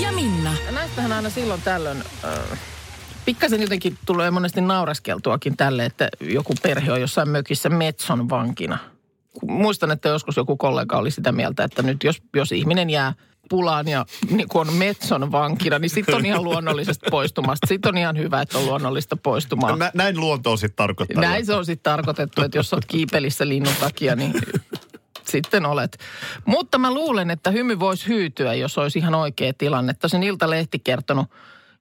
Ja Minna. Ja näistähän aina silloin tällöin äh, pikkasen jotenkin tulee monesti nauraskeltuakin tälle, että joku perhe on jossain mökissä metson vankina. Muistan, että joskus joku kollega oli sitä mieltä, että nyt jos, jos ihminen jää pulaan ja niin kun on metson vankina, niin sitten on ihan luonnollisesta poistumasta. Sitten on ihan hyvä, että on luonnollista poistumaa. Nä, näin luonto on sitten tarkoittanut. Näin se on sitten tarkoitettu, että jos olet kiipelissä linnun takia, niin sitten olet. Mutta mä luulen, että hymy voisi hyytyä, jos olisi ihan oikea tilanne. Tosin Iltalehti kertonut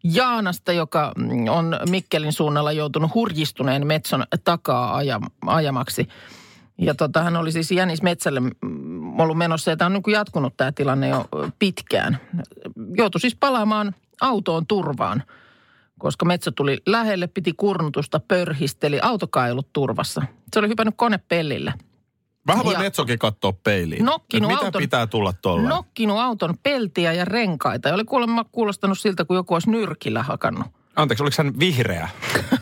Jaanasta, joka mm, on Mikkelin suunnalla joutunut hurjistuneen metson takaa ajam, ajamaksi. Ja tota, hän oli siis Jänis Metsälle mm, ollut menossa ja tämä on niin jatkunut tämä tilanne jo pitkään. Joutui siis palaamaan autoon turvaan, koska metsä tuli lähelle, piti kurnutusta, pörhisteli, ollut turvassa. Se oli hypännyt konepellille. Vähän voi Ja- Metsokin katsoa peiliin. Nokkinut mitä auton- pitää tulla tuolla? Nokkinut auton peltiä ja renkaita. Ja oli kuulemma kuulostanut siltä, kun joku olisi nyrkillä hakannut. Anteeksi, oliko hän vihreä?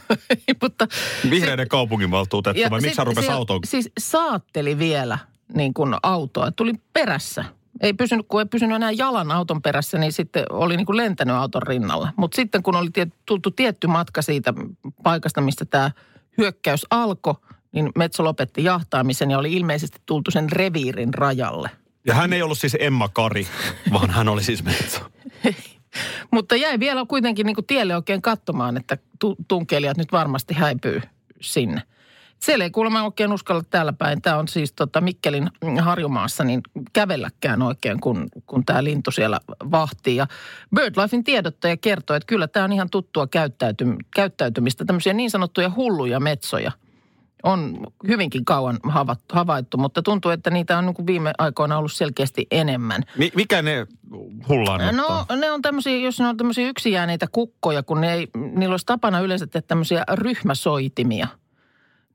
Mutta Vihreiden kaupunginvaltuutettu vai miksi sit hän rupesi autoon? Siis saatteli vielä niin kuin autoa. Tuli perässä. Ei pysynyt, kun ei pysynyt enää jalan auton perässä, niin sitten oli niin kuin lentänyt auton rinnalla. Mutta sitten kun oli tiet, tultu tietty matka siitä paikasta, mistä tämä hyökkäys alkoi, niin Metso lopetti jahtaamisen ja oli ilmeisesti tultu sen reviirin rajalle. Ja hän ei ollut siis Emma Kari, vaan hän oli siis Metso. Mutta jäi vielä kuitenkin niin kuin tielle oikein katsomaan, että tu- tunkelijat nyt varmasti häipyy sinne. Siellä ei kuulemma oikein uskalla täällä päin. Tämä on siis tota Mikkelin harjumaassa, niin kävelläkään oikein, kun, kun tämä lintu siellä vahtii. Ja BirdLifein tiedottaja kertoo, että kyllä tämä on ihan tuttua käyttäyty- käyttäytymistä. Tämmöisiä niin sanottuja hulluja metsoja on hyvinkin kauan hava- havaittu, mutta tuntuu, että niitä on niin viime aikoina ollut selkeästi enemmän. Mi- mikä ne hullaan No ne on tämmöisiä, jos ne on tämmöisiä yksinjääneitä kukkoja, kun ne ei, niillä olisi tapana yleensä tehdä tämmöisiä ryhmäsoitimia.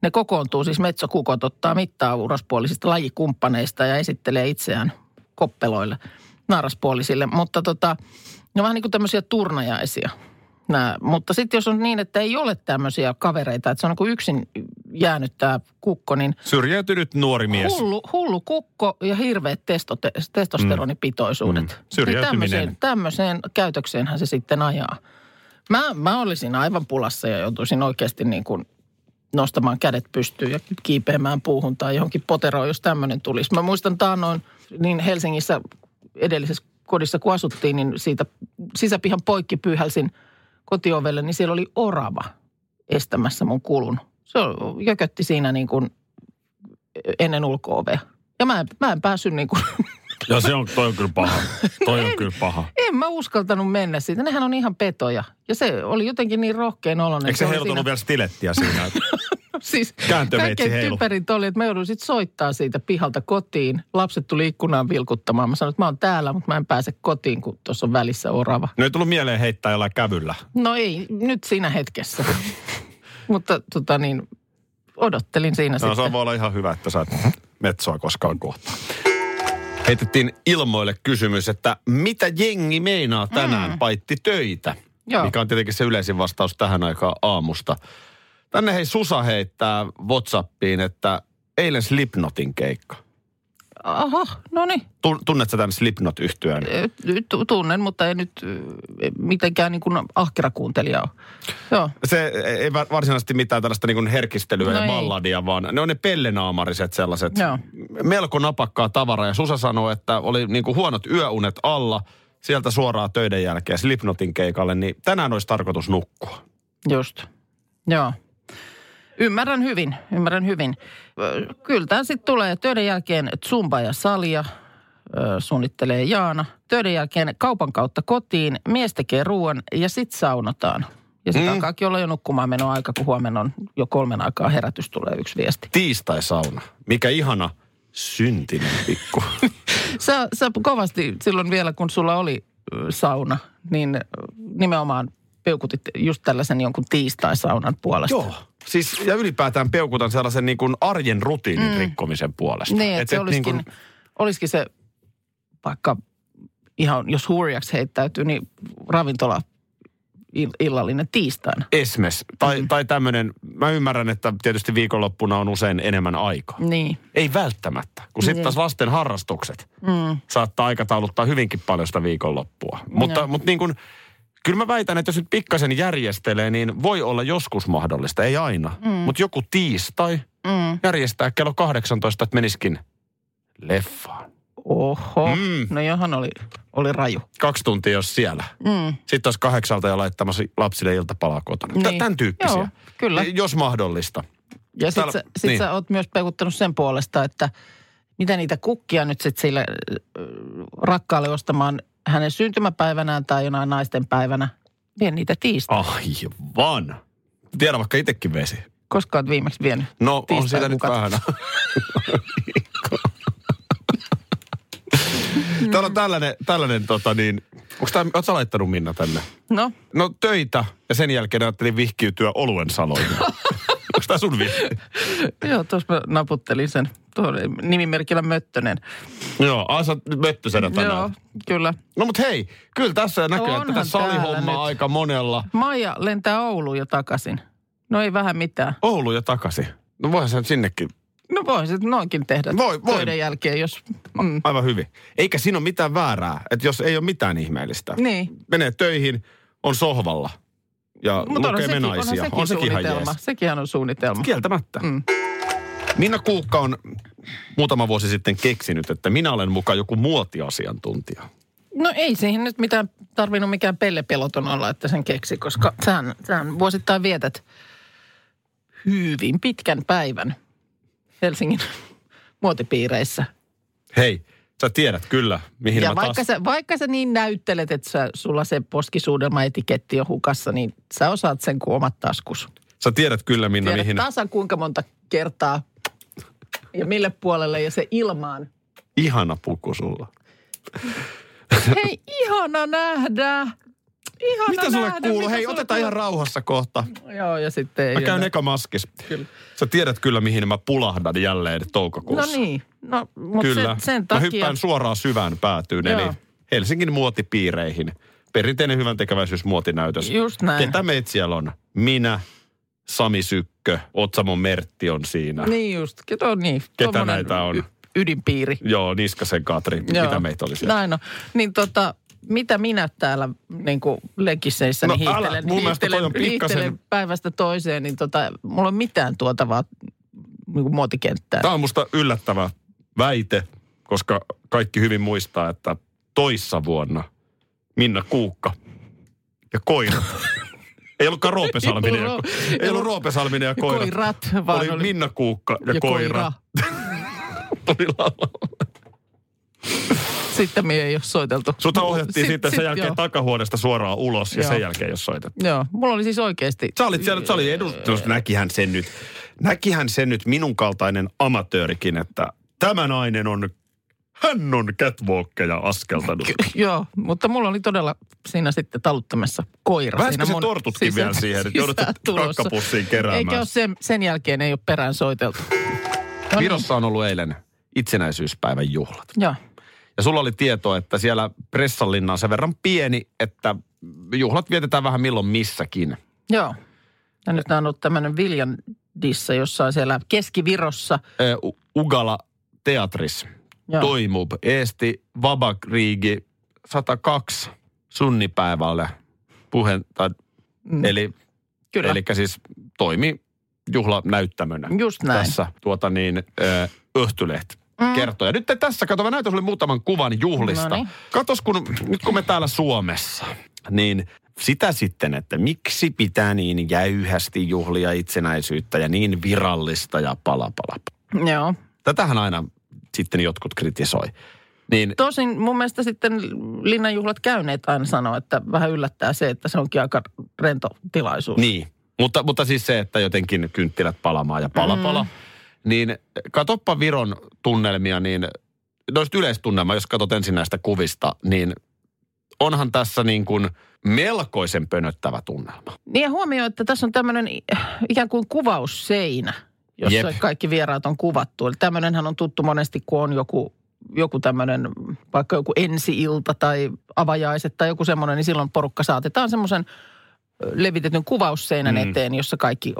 Ne kokoontuu, siis metsokukot ottaa mittaa urospuolisista lajikumppaneista ja esittelee itseään koppeloille, naaraspuolisille. Mutta tota, ne on vähän niin kuin tämmöisiä turnajaisia. Nää. Mutta sitten jos on niin, että ei ole tämmöisiä kavereita, että se on niin kuin yksin jäänyt tämä kukko, niin Syrjäytynyt nuori mies. Hullu, hullu kukko ja hirveät testote, testosteronipitoisuudet. Mm. Niin Syrjäytyminen. tämmöiseen, tämmöiseen käytökseenhän se sitten ajaa. Mä, mä olisin aivan pulassa ja joutuisin oikeasti niin kuin nostamaan kädet pystyyn ja kiipeämään puuhun tai johonkin poteroon, jos tämmöinen tulisi. Mä muistan taannoin niin Helsingissä edellisessä kodissa, kun asuttiin, niin siitä sisäpihan poikki pyyhälsin kotiovelle, niin siellä oli orava estämässä mun kulun. Se jökötti siinä niin kuin ennen ulko-ovea. Ja mä en, mä en päässyt niin kuin, Ja se on, toi on kyllä paha. Toi on En- kyllä paha. en mä uskaltanut mennä siitä. Nehän on ihan petoja. Ja se oli jotenkin niin rohkein oloinen. Eikö se oli heilutunut siinä- vielä stilettiä siinä? Siis Kääntöveitsi kaikkein heilu. typerintä oli, että mä joudun sitten soittaa siitä pihalta kotiin. Lapset tuli ikkunaan vilkuttamaan. Mä sanoin, että mä oon täällä, mutta mä en pääse kotiin, kun tuossa on välissä orava. Ne ei tullut mieleen heittää jollain kävyllä. No ei, nyt siinä hetkessä. mutta tota niin, odottelin siinä No, sitten. se voi olla ihan hyvä, että sä et metsoa koskaan kohtaa. Heitettiin ilmoille kysymys, että mitä jengi meinaa tänään mm. paitti töitä? Joo. Mikä on tietenkin se yleisin vastaus tähän aikaan aamusta. Tänne hei Susa heittää Whatsappiin, että eilen Slipnotin keikka. Aha, no niin. Tun- Tunnetko tämän slipnot yhtyeen Tu- Tunnen, mutta ei nyt ö, mitenkään niin kuin ahkera kuuntelija ole. Joo. Se ei va- varsinaisesti mitään tällaista niin herkistelyä No ja ei. balladia, vaan ne on ne pellenaamariset sellaiset. Joo. Melko napakkaa tavaraa. Ja Susa sanoi, että oli niin kuin huonot yöunet alla, sieltä suoraan töiden jälkeen Slipnotin keikalle, niin tänään olisi tarkoitus nukkua. Just. Joo. Ymmärrän hyvin, ymmärrän hyvin. Kyllä tämä sitten tulee töiden jälkeen zumba ja salia, suunnittelee Jaana. Töiden jälkeen kaupan kautta kotiin, mies tekee ruoan ja sitten saunotaan. Ja sitten mm. alkaakin olla jo nukkumaan meno aika, kun huomenna on jo kolmen aikaa herätys tulee yksi viesti. Tiistai-sauna. Mikä ihana syntinen pikku. Sä, sä kovasti silloin vielä, kun sulla oli sauna, niin nimenomaan peukutit just tällaisen jonkun tiistaisaunan puolesta. Joo. Siis, ja ylipäätään peukutan sellaisen niin kuin arjen rutiinin mm. rikkomisen puolesta. Niin, että Et- se et olisikin, niin niin olisikin se vaikka ihan, jos hurjaksi heittäytyy, niin ravintola ill- illallinen tiistaina. Esmes. Tai, mm. tai tämmöinen, mä ymmärrän, että tietysti viikonloppuna on usein enemmän aikaa. Niin. Ei välttämättä, kun sitten Niin. taas lasten harrastukset Mm. saattaa aikatauluttaa hyvinkin paljon sitä viikonloppua. Mutta, Joo. mutta niin kuin, kyllä mä väitän, että jos nyt pikkasen järjestelee, niin voi olla joskus mahdollista, ei aina. Mm. Mutta joku tiistai Mm. järjestää kello 18, että meniskin leffaan. Oho, Mm. no johan oli, oli raju. Kaksi tuntia jos siellä. Mm. Sitten olisi kahdeksalta jo laittamassa lapsille iltapalaa kotona. Niin. Niin. Tämän tyyppisiä. Joo, kyllä. Jos mahdollista. Ja sit, Täällä- sä, sit niin. sä oot myös peukuttanut sen puolesta, että mitä niitä kukkia nyt sitten sille äh, rakkaalle ostamaan hänen syntymäpäivänään tai jonain naisten päivänä. Vie niitä tiistai. Aivan. Tiedä vaikka itsekin vesi. Koska oot viimeksi vienyt No on sitä nyt kukat? vähän. Täällä on tällainen, tällainen tota niin, onko tämä, laittanut Minna tänne? No, No töitä ja sen jälkeen ajattelin vihkiytyä oluen saloihin. onko tämä sun viesti? joo, tuossa mä naputtelin sen. Tuohon nimimerkillä Möttönen. Joo, oot möttösenä tänään. Joo, kyllä. No mut hei, kyllä tässä näkyy, että tätä salihommaa aika monella. Maija lentää Ouluun jo takaisin. No ei vähän mitään. Oulu ja takaisin. No voihan sen sinnekin. No voisit noinkin tehdä Voi, voi. töiden jälkeen, jos... Mm. Aivan hyvin. Eikä siinä ole mitään väärää, että jos ei ole mitään ihmeellistä. Niin. Menee töihin, on sohvalla ja Mutta lukee menaisia. onhan On sekin ihan suunnitelma. jees. Sekinhän on suunnitelma. Kieltämättä. Mm. Minna Kuukka on muutama vuosi sitten keksinyt, että minä olen mukaan joku muotiasiantuntija. No ei siihen nyt mitään tarvinnut mikään pellepeloton olla, että sen keksi, koska sähän, sähän vuosittain vietät hyvin pitkän päivän Helsingin muotipiireissä. Hei, sä tiedät kyllä, mihin ja mä vaikka taas... sä, vaikka sä niin näyttelet, että sä, sulla se poskisuudelma-etiketti on hukassa, niin sä osaat sen kuin omat taskus. Sä tiedät kyllä, Minna, Tiedät mihin... tasan kuinka monta kertaa ja mille puolelle ja se ilmaan. Ihana puku sulla. Hei, ihana nähdä. Ihana Mitä sulle nähdä, kuuluu? mitä Hei, sulle otetaan kuuluu. ihan rauhassa kohta. Joo, ja sitten ei Mä käyn enää. eka maskis. Kyllä. Sä tiedät kyllä, mihin mä pulahdan jälleen No toukokuussa. niin, no, mutta Kyllä. sen, sen Mä takia... hyppään suoraan syvään päätyyn, Joo. eli Helsingin muotipiireihin. Perinteinen hyvän tekeväisyysmuotinäytös. Just näin. Ketä meitä siellä on? Minä, Sami Sykkö, Otsamon Mertti on siinä. Niin just, keto niin. Ketä näitä on? y- ydinpiiri. Joo, Niskasen Katri. Joo. Mitä meitä oli siellä? Näin on. Niin tota, mitä minä täällä niin kuin lekiseissä No niin älä, mun hiihtelen, on pikkasen- hiihtelen päivästä toiseen, niin tota, mulla on mitään tuotavaa niin kuin muotikenttää. Tämä on musta yllättävä väite, koska kaikki hyvin muistaa, että toissa vuonna Minna Kuukka ja koira. Ei ollutkaan Roope Salminen. Ei ja, ollut- ko- ei ollut Roope Salminen ja koira. Koirat, vaan oli, oli- Minna Kuukka ja, ja koira. Lavalla. Sitten me ei ole soiteltu. Sut ohjattiin Sit- sitten sen sit jälkeen joo. takahuoneesta suoraan ulos ja Joo. sen jälkeen jos soitettu. Joo, mulla oli siis oikeasti... Sä olit siellä, sä olit edustus, näkihän sen nyt. Näkihän sen nyt minun kaltainen amatöörikin, että tämä nainen on, hän on catwalkkeja askeltanut. Joo, mutta mulla oli todella siinä sitten taluttamassa koira. Väisikö siinä se mun tortutkin vielä siihen, että joudut kakkapussiin keräämään? Eikä ole sen, sen jälkeen ei ole perään soiteltu. No niin. Virossa on ollut eilen itsenäisyyspäivän juhlat. Joo. Ja sulla oli tieto, että siellä Pressanlinna on sen verran pieni, että juhlat vietetään vähän milloin missäkin. Joo. Ja nyt on ollut tämmöinen Viljan dissa jossain siellä Keski-Virossa. Ugala Teatris, Joo. Toimub, Eesti, Vabakriigi, 102 sunnipäivälle puheen, tai, Mm. eli, Kyllä. eli siis toimi juhlanäyttämönä. Just näin. Tässä tuota niin, Öhtylehti Mm. kertoo. Ja nyt tässä, kato, mä näytän sulle muutaman kuvan juhlista. Noniin. Katos, kun, nyt kun me täällä Suomessa, niin sitä sitten, että miksi pitää niin jäyhästi juhlia itsenäisyyttä ja niin virallista ja palapala. Joo. Tätähän aina sitten jotkut kritisoi. Niin Tosin mun mielestä sitten linnanjuhlat käyneet aina sanoo, että vähän yllättää se, että se onkin aika rento tilaisuus. Niin, mutta, mutta siis se, että jotenkin kynttilät palamaan ja pala pala. Niin katoppa Viron tunnelmia, niin noista yleistunnelma, jos katsot ensin näistä kuvista, niin onhan tässä niin kuin melkoisen pönöttävä tunnelma. Niin ja huomioi, että tässä on tämmöinen ikään kuin kuvausseinä, jossa Jep. Kaikki vieraat on kuvattu. Eli tämmöinenhän on tuttu monesti, kun on joku, joku tämmöinen, vaikka joku ensi-ilta tai avajaiset tai joku semmoinen, niin silloin porukka saatetaan semmoisen levitetyn kuvausseinän Mm. eteen, jossa kaikki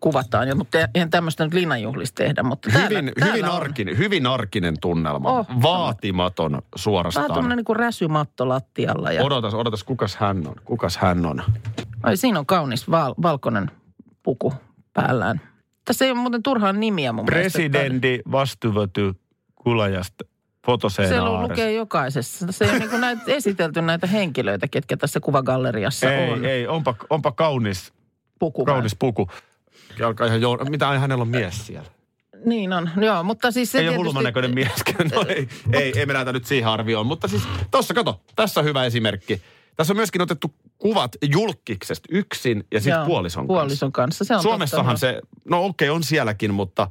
kuvataan. Ja, mutta eihän tämmöistä nyt linnanjuhlista tehdä, mutta täällä, Hyvin, täällä hyvin, on arkinen, hyvin arkinen tunnelma. Oh. Vaatimaton Vähän suorastaan. tuommoinen niin kuin räsymatto lattialla. Ja, Odotas, odotas, kukas hän on? Kukas hän on? ai, siinä on kaunis val, valkoinen puku päällään. Tässä ei ole muuten turhaan nimiä mun mielestä. Presidendi vastuvatu kulajasta fotoseena Se lukee jokaisessa. Se ei ole niin näitä esitelty näitä henkilöitä, ketkä tässä kuvagalleriassa Ei, on. ei, onpa, onpa kaunis, Puku kaunis puku. Alkaa ihan joura. Mitä hänellä on mies siellä? Niin on, joo, mutta siis se ei ole tietysti... hulluman näköinen mieskään. No ei, ei, ei me nyt siihen arvioon. Mutta siis tossa kato, tässä on hyvä esimerkki. Tässä on myöskin otettu kuvat julkiksesta yksin ja sitten puolison, puolison kanssa. Se on Suomessahan totta, se, no okei, on sielläkin, mutta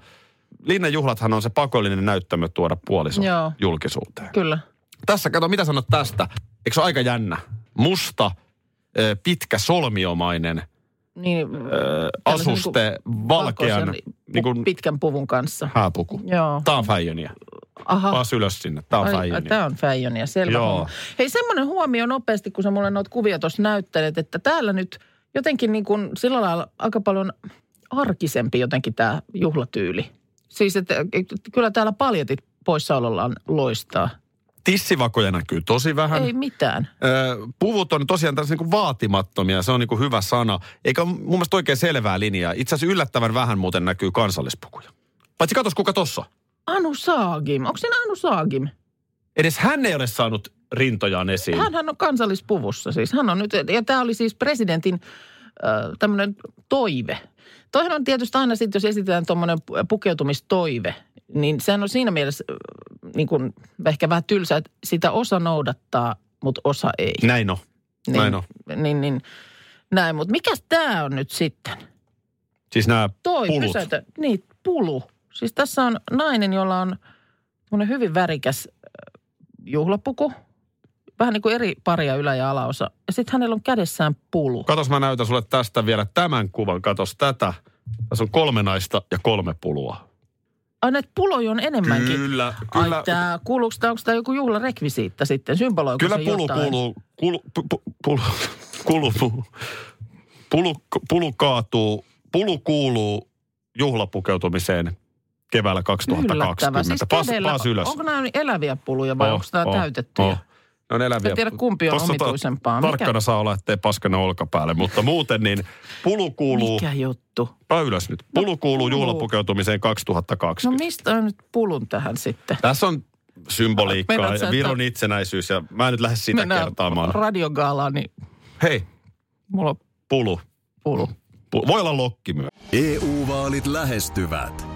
linnanjuhlathan on se pakollinen näyttämö tuoda puolison Joo. julkisuuteen. Kyllä. Tässä, kato, mitä sanot tästä? Eikö se ole aika jännä? Musta, pitkä, solmiomainen, Niin, tällaisen asuste, valkean, valkoisen niin kuin pitkän puvun kanssa. hääpuku. Joo. Tää on Fäijöniä. Aha. Paas ylös sinne. Tää on Fäijöniä. Tämä on Fäijöniä, selvä Joo. homma. Hei, semmoinen huomio nopeasti, kun sä mulle noita kuvia tuossa näyttelet, että täällä nyt jotenkin niin kuin sillä lailla aika paljon arkisempi jotenkin tämä juhlatyyli. Siis, että kyllä täällä paljetit poissaolollaan loistaa. Tissivakoja näkyy tosi vähän. Ei mitään. Puvut on tosiaan tässä niin vaatimattomia, se on niin kuin hyvä sana. Eikä ole mun mielestä oikein selvää linjaa. Itse asiassa yllättävän vähän muuten näkyy kansallispukuja. Paitsi katos kuka tossa. Anu Saagim. Onko siinä Anu Saagim? Edes hän ei ole saanut rintojaan esiin. Hänhän on kansallispuvussa siis. Hän on nyt, ja tämä oli siis presidentin äh, tämmöinen toive. Toihan on tietysti aina sitten, jos esitetään tuommoinen pukeutumistoive, niin sehän on siinä mielessä äh, niin kuin ehkä vähän tylsä, että sitä osa noudattaa, mutta osa ei. Näin on. Niin, näin on. Niin, niin, näin, mutta mikäs tämä on nyt sitten? Siis nämä Toi, pulut. pysäytä. Niin, pulu. Siis tässä on nainen, jolla on hyvin värikäs juhlapuku. Vähän niin kuin eri paria ylä- ja alaosa. Ja sitten hänellä on kädessään pulu. Katos, mä näytän sulle tästä vielä tämän kuvan. Katos tätä. Tässä on kolme naista ja kolme pulua. Ai näitä puloja on enemmänkin. Kyllä, Ai kyllä. tää, kuuluuko tämä, onko tämä joku juhlarekvisiitta sitten? Symboloiko Kyllä se pulu jotain? kuuluu, kulu, pu, pu, pulu, kulu, pulu, pulu, pulu kaatuu, pulu kuuluu juhlapukeutumiseen keväällä 2020. Yllättävää. Siis paas, kädellä, paas ylös. onko nämä eläviä puluja vai Oh, onko nämä oh, täytettyjä? oh. Ne on eläviä. En tiedä, kumpi on Tossa ta- omituisempaa. Mikä- Tarkkana saa olla, ettei paskana olkapäälle, mutta muuten niin pulu kuuluu, Mikä juttu? Pää ylös nyt, pulu kuuluu pulu. juhlapukeutumiseen No 2020. mistä on nyt pulun tähän sitten? Tässä on symboliikkaa sä, ja että- Viron itsenäisyys ja mä en nyt lähde sitä Mennään kertaamaan. radiogaalaan, niin Hei, mulla on pulu. pulu. Pu- Voi olla lokki myös. EU-vaalit lähestyvät.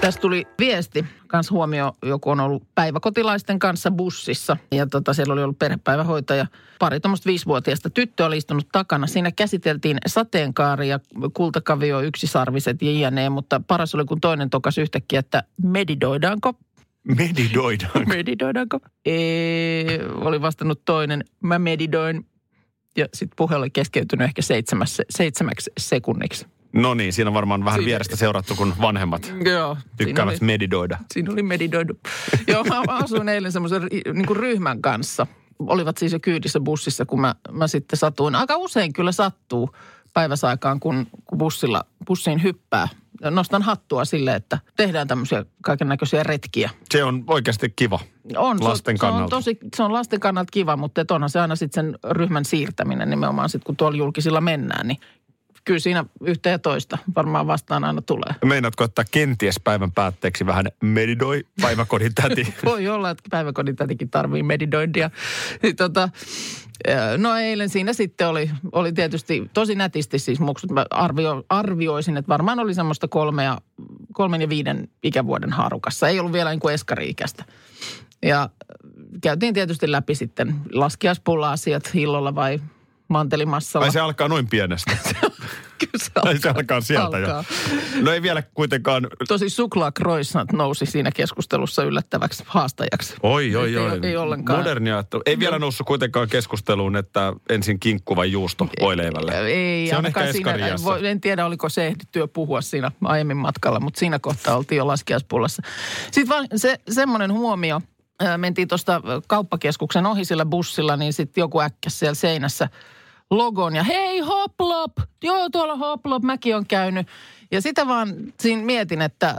Tästä tuli viesti, kans huomio, joku on ollut päiväkotilaisten kanssa bussissa. Ja tota, siellä oli ollut perhepäivähoitaja. Pari tuommoista viisivuotiaista tyttö oli istunut takana. Siinä käsiteltiin sateenkaari ja kultakavio, yksisarviset ja jne. Mutta paras oli, kun toinen tokas yhtäkkiä, että medidoidaanko Medidoidaan. Meditoidaanko? Ei, oli vastannut toinen. Mä medidoin. Ja sitten puhe oli keskeytynyt ehkä seitsemässä, seitsemäksi sekunniksi. No niin, siinä on varmaan vähän Siinä- vierestä seurattu, kun vanhemmat Joo. siinä tykkäävät oli- medidoida. Siinä oli medidoidu. Joo, mä asuin eilen semmoisen niin ryhmän kanssa. Olivat siis jo kyydissä bussissa, kun mä, mä sitten satuin. Aika usein kyllä sattuu päiväsaikaan, kun, kun bussilla, bussiin hyppää. Nostan hattua sille, että tehdään tämmöisiä kaiken näköisiä retkiä. Se on oikeasti kiva. On, se on- Lasten se on, kannalta. tosi, se on lasten kannalta kiva, mutta et onhan se aina sitten sen ryhmän siirtäminen nimenomaan sitten, kun tuolla julkisilla mennään, niin kyllä siinä yhtä ja toista varmaan vastaan aina tulee. Meinaatko, että kenties päivän päätteeksi vähän medidoi päiväkodin täti? Voi olla, että päiväkodin tätikin tarvii medidointia. Niin Tota, no eilen siinä sitten oli, oli tietysti tosi nätisti siis muksut. Mä arvio, arvioisin, että varmaan oli semmoista kolme ja, kolmen ja viiden ikävuoden haarukassa. Ei ollut vielä niin kuin eskari-ikäistä. Ja käytiin tietysti läpi sitten laskiaispulla-asiat hillolla vai mantelimassalla. Ai se alkaa noin pienestä. Kyllä se Ai se alkaa sieltä jo. Alkaa. No ei vielä kuitenkaan... Tosi suklaakroissant nousi siinä keskustelussa yllättäväksi haastajaksi. Oi, oi, Ei- oi. ei ollenkaan. Modernia. ajattelu. Ei vielä noussut kuitenkaan keskusteluun, että ensin kinkku vai juusto voileivälle. Ei, se on ehkä siinä, voi, en tiedä oliko se ehdittyä puhua siinä aiemmin matkalla, mutta siinä kohtaa oltiin jo laskiaispullassa. Sitten vaan se, semmoinen huomio, mentiin tuosta kauppakeskuksen ohi sillä bussilla, niin sitten joku äkkäs siellä seinässä logon ja hei hoplop, joo tuolla hoplop, mäkin on käynyt. Ja sitä vaan siinä mietin, että,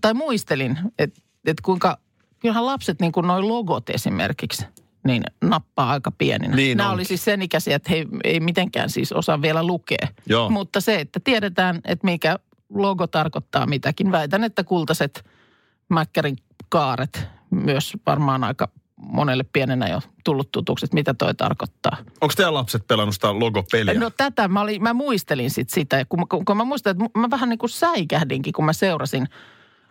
tai muistelin, että, että kuinka, kyllähän lapset niin kuin noi logot esimerkiksi, niin nappaa aika pieninä. Niin Nämä oli siis sen ikäisiä, että he ei, ei mitenkään siis osaa vielä lukea. Joo. Mutta se, että tiedetään, että mikä logo tarkoittaa mitäkin. Väitän, että kultaiset mäkkärin kaaret myös varmaan aika monelle pienenä jo tullut tutuksi, että mitä toi tarkoittaa. Onko teidän lapset pelannut sitä logopeliä? No tätä, mä, olin, mä muistelin sit sitä, kun, mä- kun, kun mä muistan, että mä vähän niin kuin säikähdinkin, kun mä seurasin.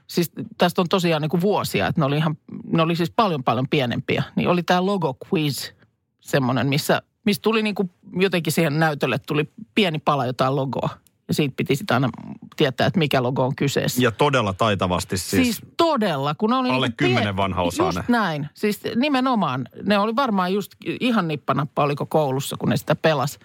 Siis tästä on tosiaan niin kuin vuosia, että ne oli, ihan, ne oli siis paljon paljon pienempiä. Niin oli tämä logo quiz, semmoinen, missä, missä tuli niin kuin jotenkin siihen näytölle tuli pieni pala jotain logoa. Ja siitä piti sitten aina tietää, että mikä logo on kyseessä. Ja todella taitavasti siis. Siis, todella, kun ne oli... alle niinku pie- 10 vanha osainen. Just näin. Siis nimenomaan. Ne oli varmaan just ihan nippanappa oliko koulussa, kun ne sitä pelas.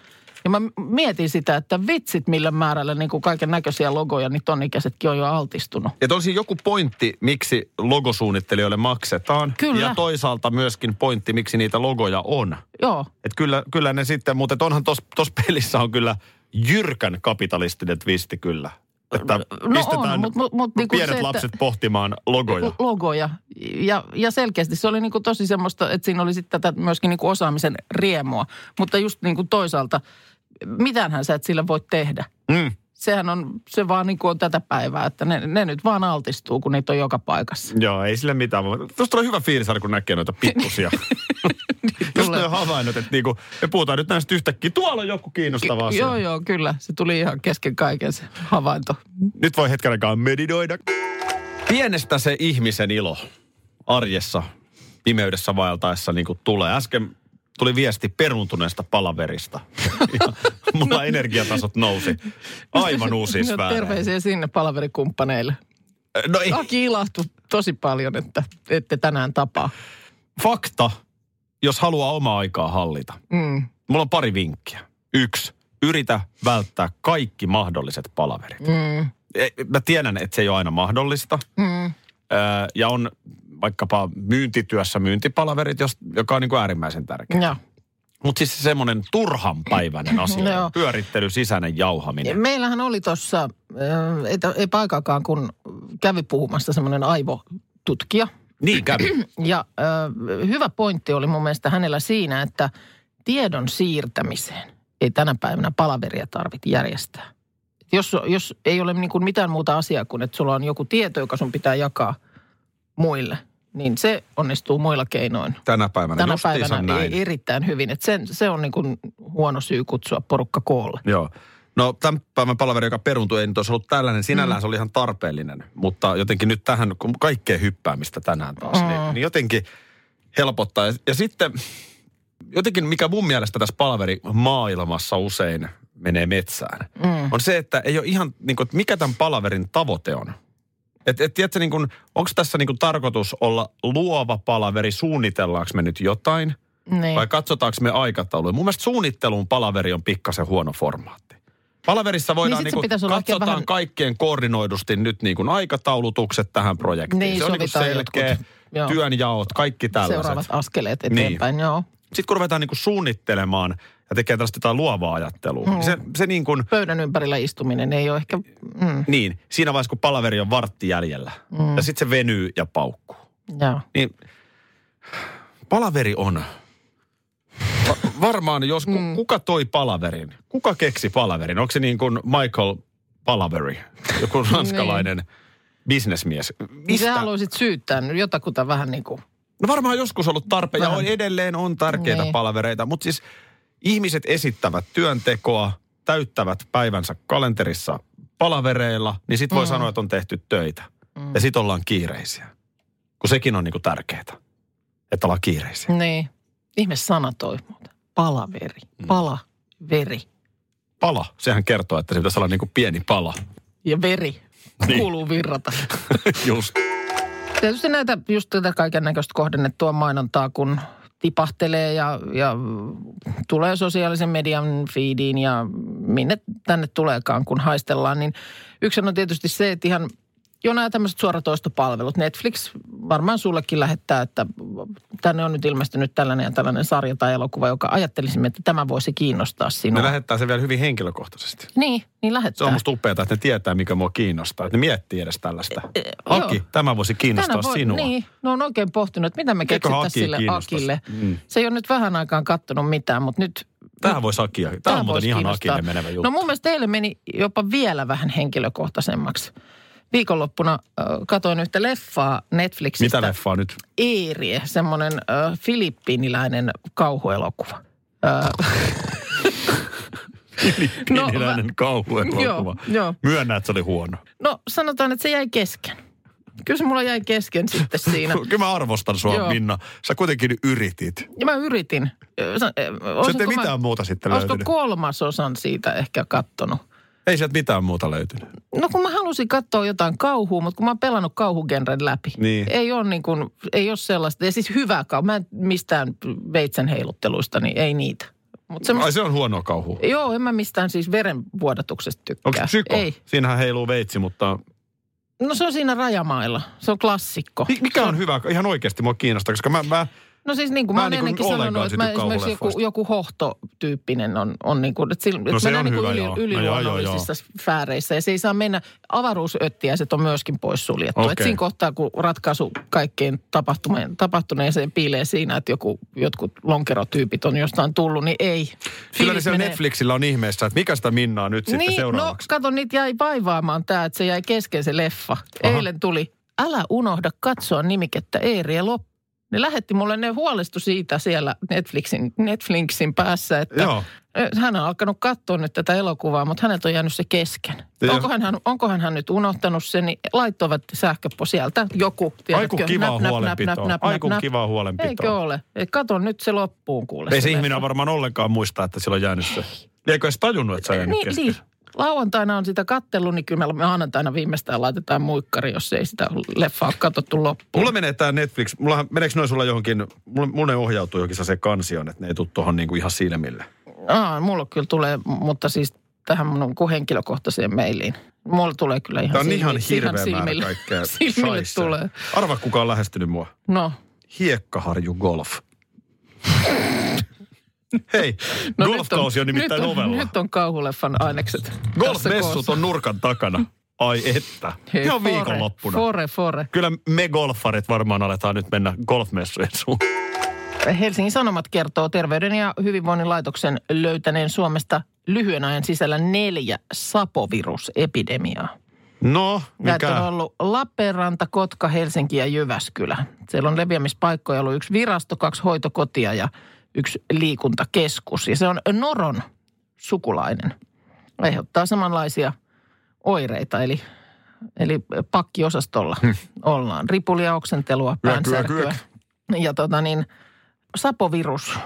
Ja mä mietin sitä, että vitsit millä määrällä niin kaiken näköisiä logoja, niin ton ikäisetkin on jo altistunut. Että olisi joku pointti, miksi logosuunnittelijoille maksetaan. Kyllä. Ja toisaalta myöskin pointti, miksi niitä logoja on. Joo, Että kyllä, kyllä ne sitten, mutta onhan tuossa pelissä on kyllä jyrkän kapitalistinen twisti kyllä. Että No pistetään on, mut- mut- mut niinku pienet se, että- lapset pohtimaan logoja. logoja. Ja, ja selkeästi se oli niin kuin tosi semmoista, että siinä oli sitten tätä myöskin niin kuin osaamisen riemua. Mutta just niin kuin toisaalta, mitäänhän sä et sillä voi tehdä. Mm. Sehän on, se vaan niin kuin on tätä päivää, että ne, ne nyt vaan altistuu, kun niitä on joka paikassa. Joo, ei sille mitään. Tuosta tulee hyvä fiilis aina, kun näkee noita pikkusia. Just ne havainnot, että niinku, me puhutaan nyt näistä yhtäkkiä. Tuolla on joku kiinnostava asia. Joo, joo, kyllä. Se tuli ihan kesken kaiken se havainto. Nyt voi hetken aikaa meditoida. Pienestä se ihmisen ilo arjessa, pimeydessä vaeltaessa niin kuin tulee. Äsken tuli viesti peruuntuneesta palaverista. Ja mulla energiatasot nousi. Aivan uusi No, sfääreihin. terveisiä sinne palaverikumppaneille. No ei, Aki ilahtui tosi paljon, että ette tänään tapaa. fakta, jos haluaa omaa aikaa hallita. Mm. Mulla on pari vinkkiä. Yksi, yritä välttää kaikki mahdolliset palaverit. Mm. E- Mä tiedän, että se ei ole aina mahdollista. Mm. Ja on vaikkapa myyntityössä myyntipalaverit, jos, joka on niin kuin äärimmäisen tärkeä. Joo. Mutta siis turhanpäiväinen asia. Joo. Pyörittely, sisäinen jauhaminen. Meillähän oli tuossa, ei, ei paikakaan, kun kävi puhumassa semmoinen aivotutkija. Niin kävi. Ja ö, hyvä pointti oli mun mielestä hänellä siinä, että tiedon siirtämiseen ei tänä päivänä palaveria tarvitse järjestää. Jos, jos ei ole niin kuin mitään muuta asiaa kuin, että sulla on joku tieto, joka sun pitää jakaa muille, niin se onnistuu muilla keinoin. Tänä päivänä Tänä päivänä näin. ei, erittäin hyvin. Että sen, se on niin kuin huono syy kutsua porukka koolle. Joo. No tämän päivän palaveri, joka peruntui, ei nyt olisi ollut tällainen. Sinällään mm. se oli ihan tarpeellinen. Mutta jotenkin nyt tähän, kun kaikkea hyppäämistä tänään taas, mm. niin, niin jotenkin helpottaa. Ja, ja sitten jotenkin, mikä mun mielestä tässä palaveri maailmassa usein menee metsään, mm. on se, että ei ole ihan, niin kuin, että mikä tämän palaverin tavoite on. Et, et, tiedätkö, niin onko tässä niin kuin tarkoitus olla luova palaveri, suunnitellaanko me nyt jotain, Niin. vai katsotaanko me aikatauluja? Mun mielestä suunnittelun palaveri on pikkasen huono formaatti. Palaverissa voidaan Niin niin oikein katsotaan vähän- kaikkien koordinoidusti nyt niin kuin aikataulutukset tähän projektiin. Niin, se on niin kuin selkeä, jotkut, työnjaot, kaikki tällaiset. Seuraavat askeleet eteenpäin, niin. joo. Sitten kun ruvetaan niin kuin suunnittelemaan ja tekee tällaista jotain luovaa ajattelua, mm. se, se niin kuin, Pöydän ympärillä istuminen ei ole ehkä... Mm, niin, siinä vaiheessa kun palaveri on vartti jäljellä mm. ja sitten se venyy ja paukkuu. joo. Niin palaveri on, va- varmaan jos, mm. kuka toi palaverin? Kuka keksi palaverin? Onko se niin kuin Michael Palaveri, joku ranskalainen bisnesmies? Niin sä haluaisit syyttää jotakuta vähän niin kuin... No varmaan joskus ollut tarpeen ja on edelleen on tärkeitä Niin. palavereita, mutta siis ihmiset esittävät työntekoa, täyttävät päivänsä kalenterissa palavereilla, niin sit voi Mm. sanoa, että on tehty töitä. Ja sit ollaan kiireisiä. Kun sekin on niinku tärkeää, että ollaan kiireisiä. Niin. Ihme sana toi muuten. Palaveri. Mm. Palaveri. Pala, sehän kertoo, että se pitäisi olla niinku pieni pala. Ja veri. Niin. Niin. Kuuluu virrata. Just. Tietysti näitä just tätä kaiken näköistä kohdennettua mainontaa, kun tipahtelee ja, ja tulee sosiaalisen median feediin ja minne tänne tuleekaan, kun haistellaan, niin yksi on tietysti se, että ihan jo nämä tämmöiset suoratoistopalvelut. Netflix varmaan sullekin lähettää, että tänne on nyt ilmestynyt tällainen ja tällainen sarja tai elokuva, joka ajattelisimme, että tämä voisi kiinnostaa sinua. Ne lähettää sen vielä hyvin henkilökohtaisesti. Niin, niin lähettää. Se on musta upeaa, että ne tietää, mikä mua kiinnostaa. Että ne miettii edes tällaista. Aki, joo. tämä voisi kiinnostaa Tänä voi- sinua. Niin, ne on oikein pohtinut, että mitä me keksittäisiin sille? Akille. Mm. Se ei ole nyt vähän aikaan kattonut mitään, mutta nyt... Tähän voisi Akia. Tämä on muuten ihan. Akille menevä juttu. No mun mielestä teille meni jopa vielä vähän henkilökohtaisemmaksi. Viikonloppuna äh, katoin yhtä leffaa Netflixistä. Mitä leffaa nyt? Eerie, semmoinen äh, filippiiniläinen kauhuelokuva. Äh, Filippiiniläinen no, kauhuelokuva. Joo, joo. Myönnä, että se oli huono. no sanotaan, että se jäi kesken. Kyllä se mulla jäi kesken sitten siinä. Kyllä mä arvostan sua, Joo. Minna. Sä kuitenkin yritit. Ja mä yritin. Sä, Sä et mitään muuta sitten löytynyt. kolmasosan siitä ehkä kattonut? Ei sieltä mitään muuta löytynyt. No kun mä halusin katsoa jotain kauhua, mutta kun mä oon pelannut kauhugenren läpi. Niin. Ei ole niin kuin, ei ole sellaista. Ja siis hyvää kauhua. Mä en mistään veitsen heilutteluista, niin ei niitä. Mutta Ai semmoista, se on huonoa kauhua. joo, en mä mistään siis verenvuodatuksesta tykkää. Onko psyko? Ei. Siinähän heiluu veitsi, mutta No se on siinä rajamailla. Se on klassikko. mi- mikä on hyvä? Ihan oikeasti mua kiinnostaa, koska mä, mä No siis niin kuin Mä mä, en oon niin ennenkin sanonut, että mä esimerkiksi joku, joku hohtotyyppinen on, on niin kuin, että, sillä, että No se mennään on niin yli. No yliluonnollisissa sfääreissä. Ja se ei saa mennä, avaruusöttiäiset on myöskin poissuljettu. Okay. siinä kohtaa, kun ratkaisu tapahtumeen, tapahtuneeseen piilee siinä, että joku, jotkut lonkerotyypit on jostain tullut, niin ei. kyllä siellä menee- Netflixillä on ihmeessä, että mikä sitä Minnaa nyt sitten niin, no seuraavaksi. kato, niitä jäi vaivaamaan tämä, että se jäi kesken se leffa. Aha. Eilen tuli, älä unohda katsoa nimikettä Eeri ja loppu. Ne lähetti mulle, ne huolestu siitä siellä Netflixin, Netflixin päässä, että Joo. ö, hän on alkanut katsoa nyt tätä elokuvaa, mutta häneltä on jäänyt se kesken. Onkohan hän, onkohan hän nyt unohtanut sen, niin laittoivat sähköpo sieltä joku. Aiku näp, huolenpitoa. näp, Aiku näp. kivaa huolenpitoa. Eikö ole? Et Kato nyt se loppuun kuule. Ei se ihminen varmaan ollenkaan muista, että sillä on jäänyt se. Eikö edes tajunnut, että sä jäänyt Niin, kesken? niin. Lauantaina on sitä kattellut, niin kyllä me maanantaina viimeistään laitetaan muikkari, jos ei sitä leffaa ole katsottu loppuun. Mulla menee tää Netflix, mulla, meneekö noin sulla johonkin, mulla, mulla ne ohjautuu johonkin se kansioon, että ne ei tule tuohon niinku ihan silmille. Aa, mulla kyllä tulee, mutta siis tähän mun henkilökohtaiseen mailiin. Mulla tulee kyllä ihan Tää on silmi- ihan hirveä määrä silmille, kaikkea silmille tulee. Arva, kuka on lähestynyt mua. No, Hiekkaharju Golf. Hei, no golfkausi on nimittäin nyt on, ovella. Nyt on kauhuleffan ainekset. Golfmessut on nurkan takana. Ai että. Hei, Ihan fore, viikonloppuna. Fore, fore. Kyllä me golfarit varmaan aletaan nyt mennä golfmessujen suuntaan. Helsingin Sanomat kertoo Terveyden ja hyvinvoinnin laitoksen löytäneen Suomesta lyhyen ajan sisällä neljä sapovirusepidemiaa. No, Näitä mikä? on ollut Lappeenranta, Kotka, Helsinki ja Jyväskylä. Siellä on leviämispaikkoja ollut yksi virasto, kaksi hoitokotia ja yksi liikuntakeskus. Ja se on Noron sukulainen. aiheuttaa samanlaisia oireita, eli, eli pakkiosastolla hmm. ollaan. Ripulia, oksentelua, päänsärkyä. Ja tota niin, sapovirus.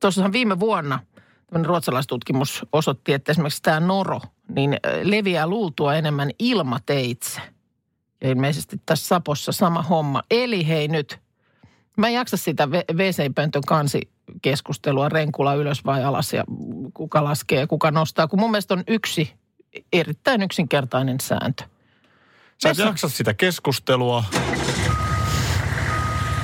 Tuossahan viime vuonna tämmöinen ruotsalaistutkimus osoitti, että esimerkiksi tämä noro, niin leviää luultua enemmän ilmateitse. Ja ilmeisesti tässä sapossa sama homma. Eli hei nyt, mä en jaksa sitä WC-pöntön kansikeskustelua, renkula ylös vai alas ja kuka laskee ja kuka nostaa, kun mun mielestä on yksi erittäin yksinkertainen sääntö. Sä et jaksa sitä keskustelua.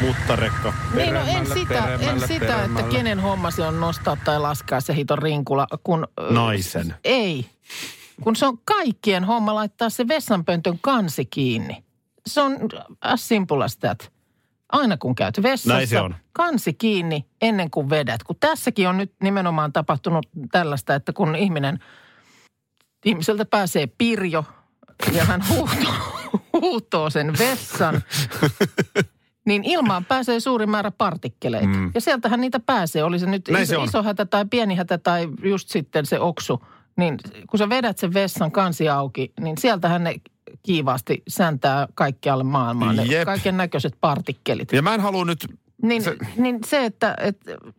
Mutta rekka Niin, no en sitä, en peremmälle, sitä että kenen homma se on nostaa tai laskea se hiton rinkula, kun... Naisen. Ei. Kun se on kaikkien homma laittaa se vessanpöntön kansi kiinni. Se on as simple as that. Aina kun käyt vessassa, Näin se on. kansi kiinni ennen kuin vedät. Kun tässäkin on nyt nimenomaan tapahtunut tällaista, että kun ihminen, ihmiseltä pääsee pirjo ja hän huutoo, huutoo sen vessan, niin ilmaan pääsee suuri määrä partikkeleita. Mm. Ja sieltähän niitä pääsee, oli se nyt Näin iso, se on. iso hätä tai pieni hätä tai just sitten se oksu. Niin kun sä vedät sen vessan kansi auki, niin sieltähän ne kiivaasti säntää kaikkialle maailmaan. Ne kaiken näköiset partikkelit. Ja mä en halua nyt... Niin se- niin se että et,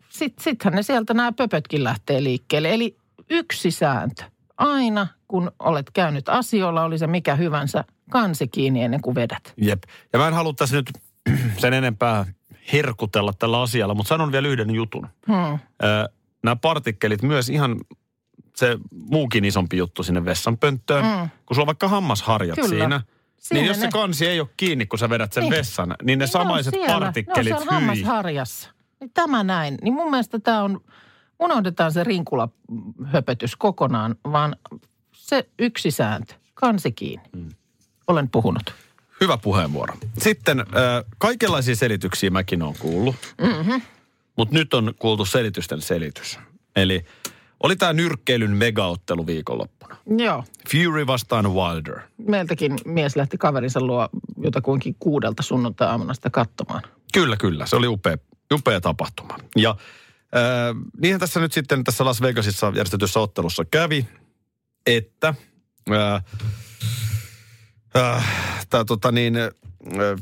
sit, sittenhän ne sieltä nämä pöpötkin lähtee liikkeelle. Eli yksi sääntö. Aina kun olet käynyt asioilla, oli se mikä hyvänsä, kansi kiinni ennen kuin vedät. Jep. Ja mä en halua tässä nyt sen enempää herkutella tällä asialla, mutta sanon vielä yhden jutun. Hmm. Ö, nämä partikkelit myös ihan se muukin isompi juttu sinne vessanpönttöön. Mm. Kun sulla on vaikka hammasharjat Kyllä. siinä, Siinä niin jos se ne- kansi ei ole kiinni, kun sä vedät sen Niin. vessan, niin ne Niin samaiset ne on partikkelit Ne on hammasharjassa. Niin tämä näin. Niin mun mielestä tämä on, unohdetaan se rinkulahöpötys kokonaan, vaan se yksi sääntö, kansi kiinni. Mm. Olen puhunut. Hyvä puheenvuoro. Sitten äh, kaikenlaisia selityksiä mäkin olen kuullut, mm-hmm. mutta nyt on kuultu selitysten selitys. Eli oli tämä nyrkkeilyn megaottelu viikonloppuna. Joo. Fury vastaan Wilder. Meiltäkin mies lähti kaverinsa luo jotakuinkin kuudelta sunnuntai-aamuna sitä katsomaan. Kyllä, kyllä. Se oli upea, upea tapahtuma. Ja äh, niinhän tässä nyt sitten tässä Las Vegasissa järjestetyssä ottelussa kävi, että äh, äh, tää, tota niin, äh,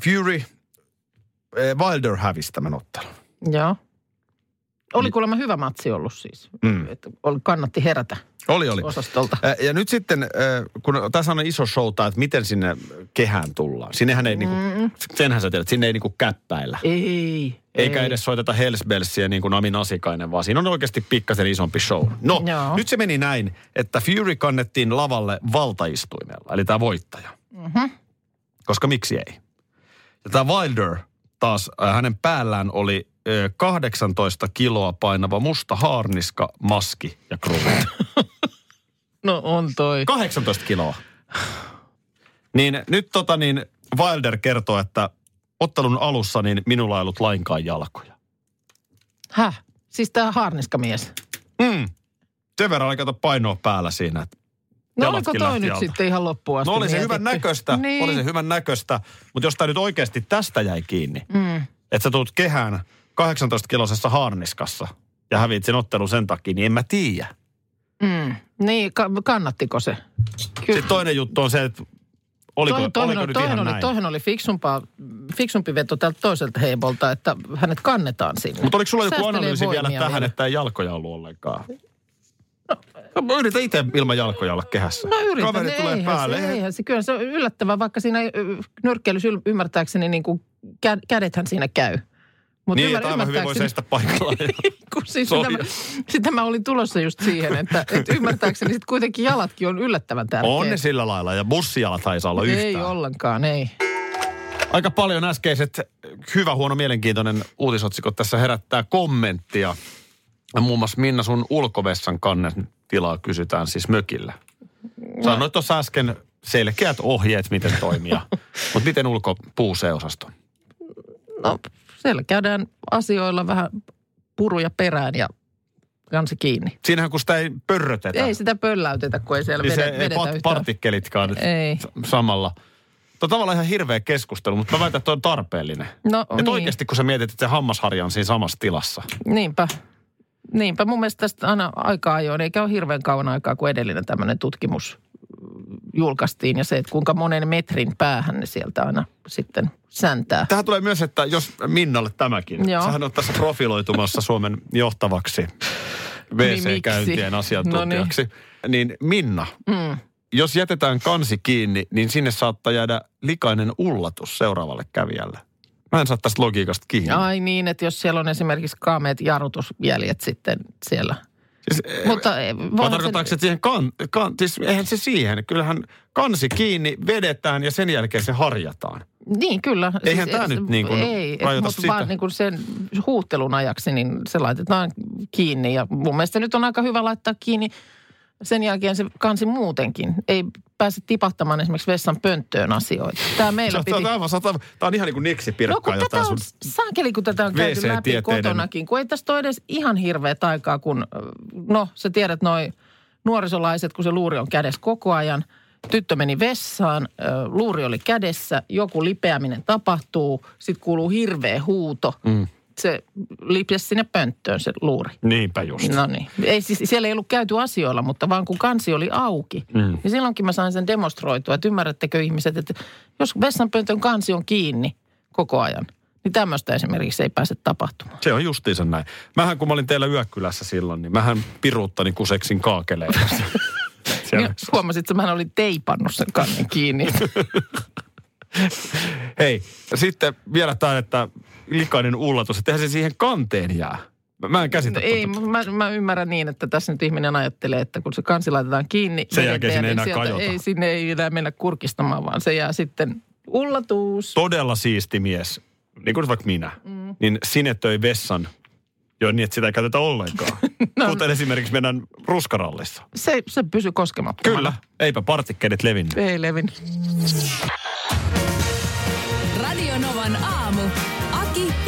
Fury, äh, Wilder hävisi tämän ottelun. Joo. Oli kuulemma hyvä matsi ollut siis. Mm. Että oli, kannatti herätä Oli, oli. osastolta. Ja nyt sitten, kun tässä on iso showta, että miten sinne kehään tullaan. Sinnehän ei, niinku, senhän sä tiedät, sinne ei niinku käppäillä. Ei. Eikä ei. edes soiteta Hellsbellsiä niin kuin Amin Asikainen, vaan siinä on oikeasti pikkasen isompi show. No, Joo. nyt se meni näin, että Fury kannettiin lavalle valtaistuimella, eli tämä voittaja. Mm-hmm. Koska miksi ei? Ja tämä Wilder taas, hänen päällään oli 18 kiloa painava musta haarniska, maski ja kruvit. No on toi. 18 kiloa. Niin nyt tota niin, Wilder kertoo, että ottelun alussa niin minulla ei ollut lainkaan jalkoja. Häh? Siis tää harniskamies. Mm. Sen verran oli kato painoa päällä siinä. että No oliko toi nyt alta. sitten ihan loppuun asti No oli se mietitty? hyvän näköistä, Niin. oli se hyvän näköistä, mutta jos tämä nyt oikeasti tästä jäi kiinni, Mm. että sä tulet kehään 18-kilosessa haarniskassa ja hävit sen ottelun sen takia, niin en mä tiedä. Mm. Niin, ka- kannattiko se? Sitten toinen juttu on se, että oliko, Toi- toihin oliko toihin ihan oli, näin. toihin oli fiksumpaa, fiksumpi veto tältä toiselta heibolta, että hänet kannetaan sinne. Mutta oliko sulla joku Säästelee analyysi vielä tähän, että ei jalkoja ollut ollenkaan? No, mä yritän itse ilman jalkoja olla kehässä. No yritän, Kaveri tulee eihän päälle. Se, eihän se, kyllä se on yllättävää, vaikka siinä nyrkkeilys ymmärtääkseni niin kuin kä- kädethän siinä käy. Mut Niin, ymmär- että aivan hyvin voi seistä paikallaan. kun siis sitä, mä, sitä mä olin tulossa just siihen, että, että ymmärtääkseni sit kuitenkin jalatkin on yllättävän tärkeät. on ne sillä lailla ja bussijalat ei saa olla yhtään. Ei ollenkaan, ei. Aika paljon äskeiset hyvä, huono, mielenkiintoinen uutisotsikot tässä herättää kommenttia. Ja muun muassa Minna sun ulkovessan kannen tilaa kysytään siis mökillä. Sanoit tuossa äsken selkeät ohjeet, miten toimia. Mutta miten ulkopuuseosasto? No siellä käydään asioilla vähän puruja perään ja kansi kiinni. Siinähän kun sitä ei pörrötetä, Ei sitä pölläytetä, kun ei siellä niin se vedetä, ei vedetä pat- yhtään. partikkelitkaan Ei. samalla. Tuo on tavallaan ihan hirveä keskustelu, mutta mä väitän, että toi on tarpeellinen. No Että niin, oikeasti kun sä mietit, että se hammasharja on siinä samassa tilassa. niinpä. Niinpä mun mielestä tästä aina aika ajoin, eikä ole hirveän kauan aikaa, kun edellinen tämmöinen tutkimus julkaistiin. Ja se, että kuinka monen metrin päähän ne sieltä aina sitten säntää. Tähän tulee myös, että jos Minnalle tämäkin. Joo. Sähän on tässä profiloitumassa Suomen johtavaksi Niin, WC-käyntien asiantuntijaksi. Niin Minna, Mm. jos jätetään kansi kiinni, niin sinne saattaa jäädä likainen ullatus seuraavalle kävijälle. Mä en saa tästä logiikasta kiinni. Ai niin, että jos siellä on esimerkiksi kaameet jarrutusjäljet sitten siellä. Siis, Mutta eh, Vai voihan tarkoittaako se, että siihen kan, kan, siis eihän se siihen. Kyllähän kansi kiinni, vedetään ja sen jälkeen se harjataan. Niin, kyllä. Eihän tää nyt niin kuin ei, et, rajoita mutta sitä. vaan niin kuin sen huuttelun ajaksi, niin se laitetaan kiinni. Ja mun mielestä nyt on aika hyvä laittaa kiinni sen jälkeen se kansi muutenkin. Ei pääse tipahtamaan esimerkiksi vessan pönttöön asioita. Tämä meillä Tämä piti... on, aivan sata, tämä on ihan niin kuin niksi No kun tätä jotain on, sun... saakeli kun tätä on käyty läpi kotonakin, kun ei tästä ole edes ihan hirveät aikaa, kun, no sä tiedät noi nuorisolaiset, kun se luuri on kädessä koko ajan. Tyttö meni vessaan, luuri oli kädessä, joku lipeäminen tapahtuu, sitten kuuluu hirveä huuto. Mm. Se lipesi sinne pönttöön se luuri. Niinpä just. No niin. Ei, siis, siellä ei ollut käyty asioilla, mutta vaan kun kansi oli auki. Mm. Niin silloinkin mä sain sen demonstroitua, että ymmärrättekö ihmiset, että jos vessanpöntön kansi on kiinni koko ajan, niin tämmöistä esimerkiksi ei pääse tapahtumaan. Se on justiinsa näin. Mähän kun mä olin teillä yökylässä silloin, niin mähän piruuttani kuseksin kaakeleita. Siellä. Niin, huomasit, että mä olin teipannut sen kannen kiinni. Hei, sitten vielä tämä, että likainen ullatus, että se siihen kanteen jää. Mä- en käsitä No ei, tota. mä, mä ymmärrän niin, että tässä nyt ihminen ajattelee, että kun se kansi laitetaan kiinni. Sen jälkeen sinne ei niin enää sieltä. Ei, sinne ei enää mennä kurkistamaan, vaan se jää sitten ullatuus. Todella siisti mies, niin kuin vaikka minä, mm. niin sinetöi vessan jo niin, että sitä ei käytetä ollenkaan. no. Kuten esimerkiksi meidän ruskarallissa. Se, se pysyy koskemattomana. Kyllä, eipä partikkelit levinnyt. Ei levin. Radio Novan aamu.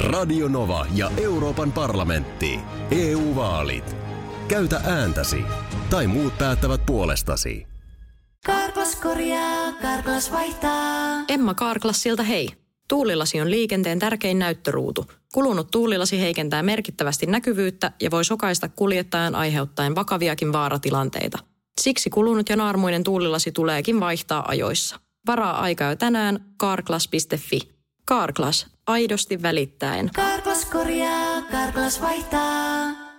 Radio Nova ja Euroopan parlamentti. EU-vaalit. Käytä ääntäsi. Tai muut päättävät puolestasi. Karklas korjaa, Karklas vaihtaa. Emma Karklassilta hei. Tuulilasi on liikenteen tärkein näyttöruutu. Kulunut tuulilasi heikentää merkittävästi näkyvyyttä ja voi sokaista kuljettajan aiheuttaen vakaviakin vaaratilanteita. Siksi kulunut ja naarmuinen tuulilasi tuleekin vaihtaa ajoissa. Varaa aika jo tänään karklas.fi. Karklas, aidosti välittäen. Karklas korjaa, Karklas vaihtaa.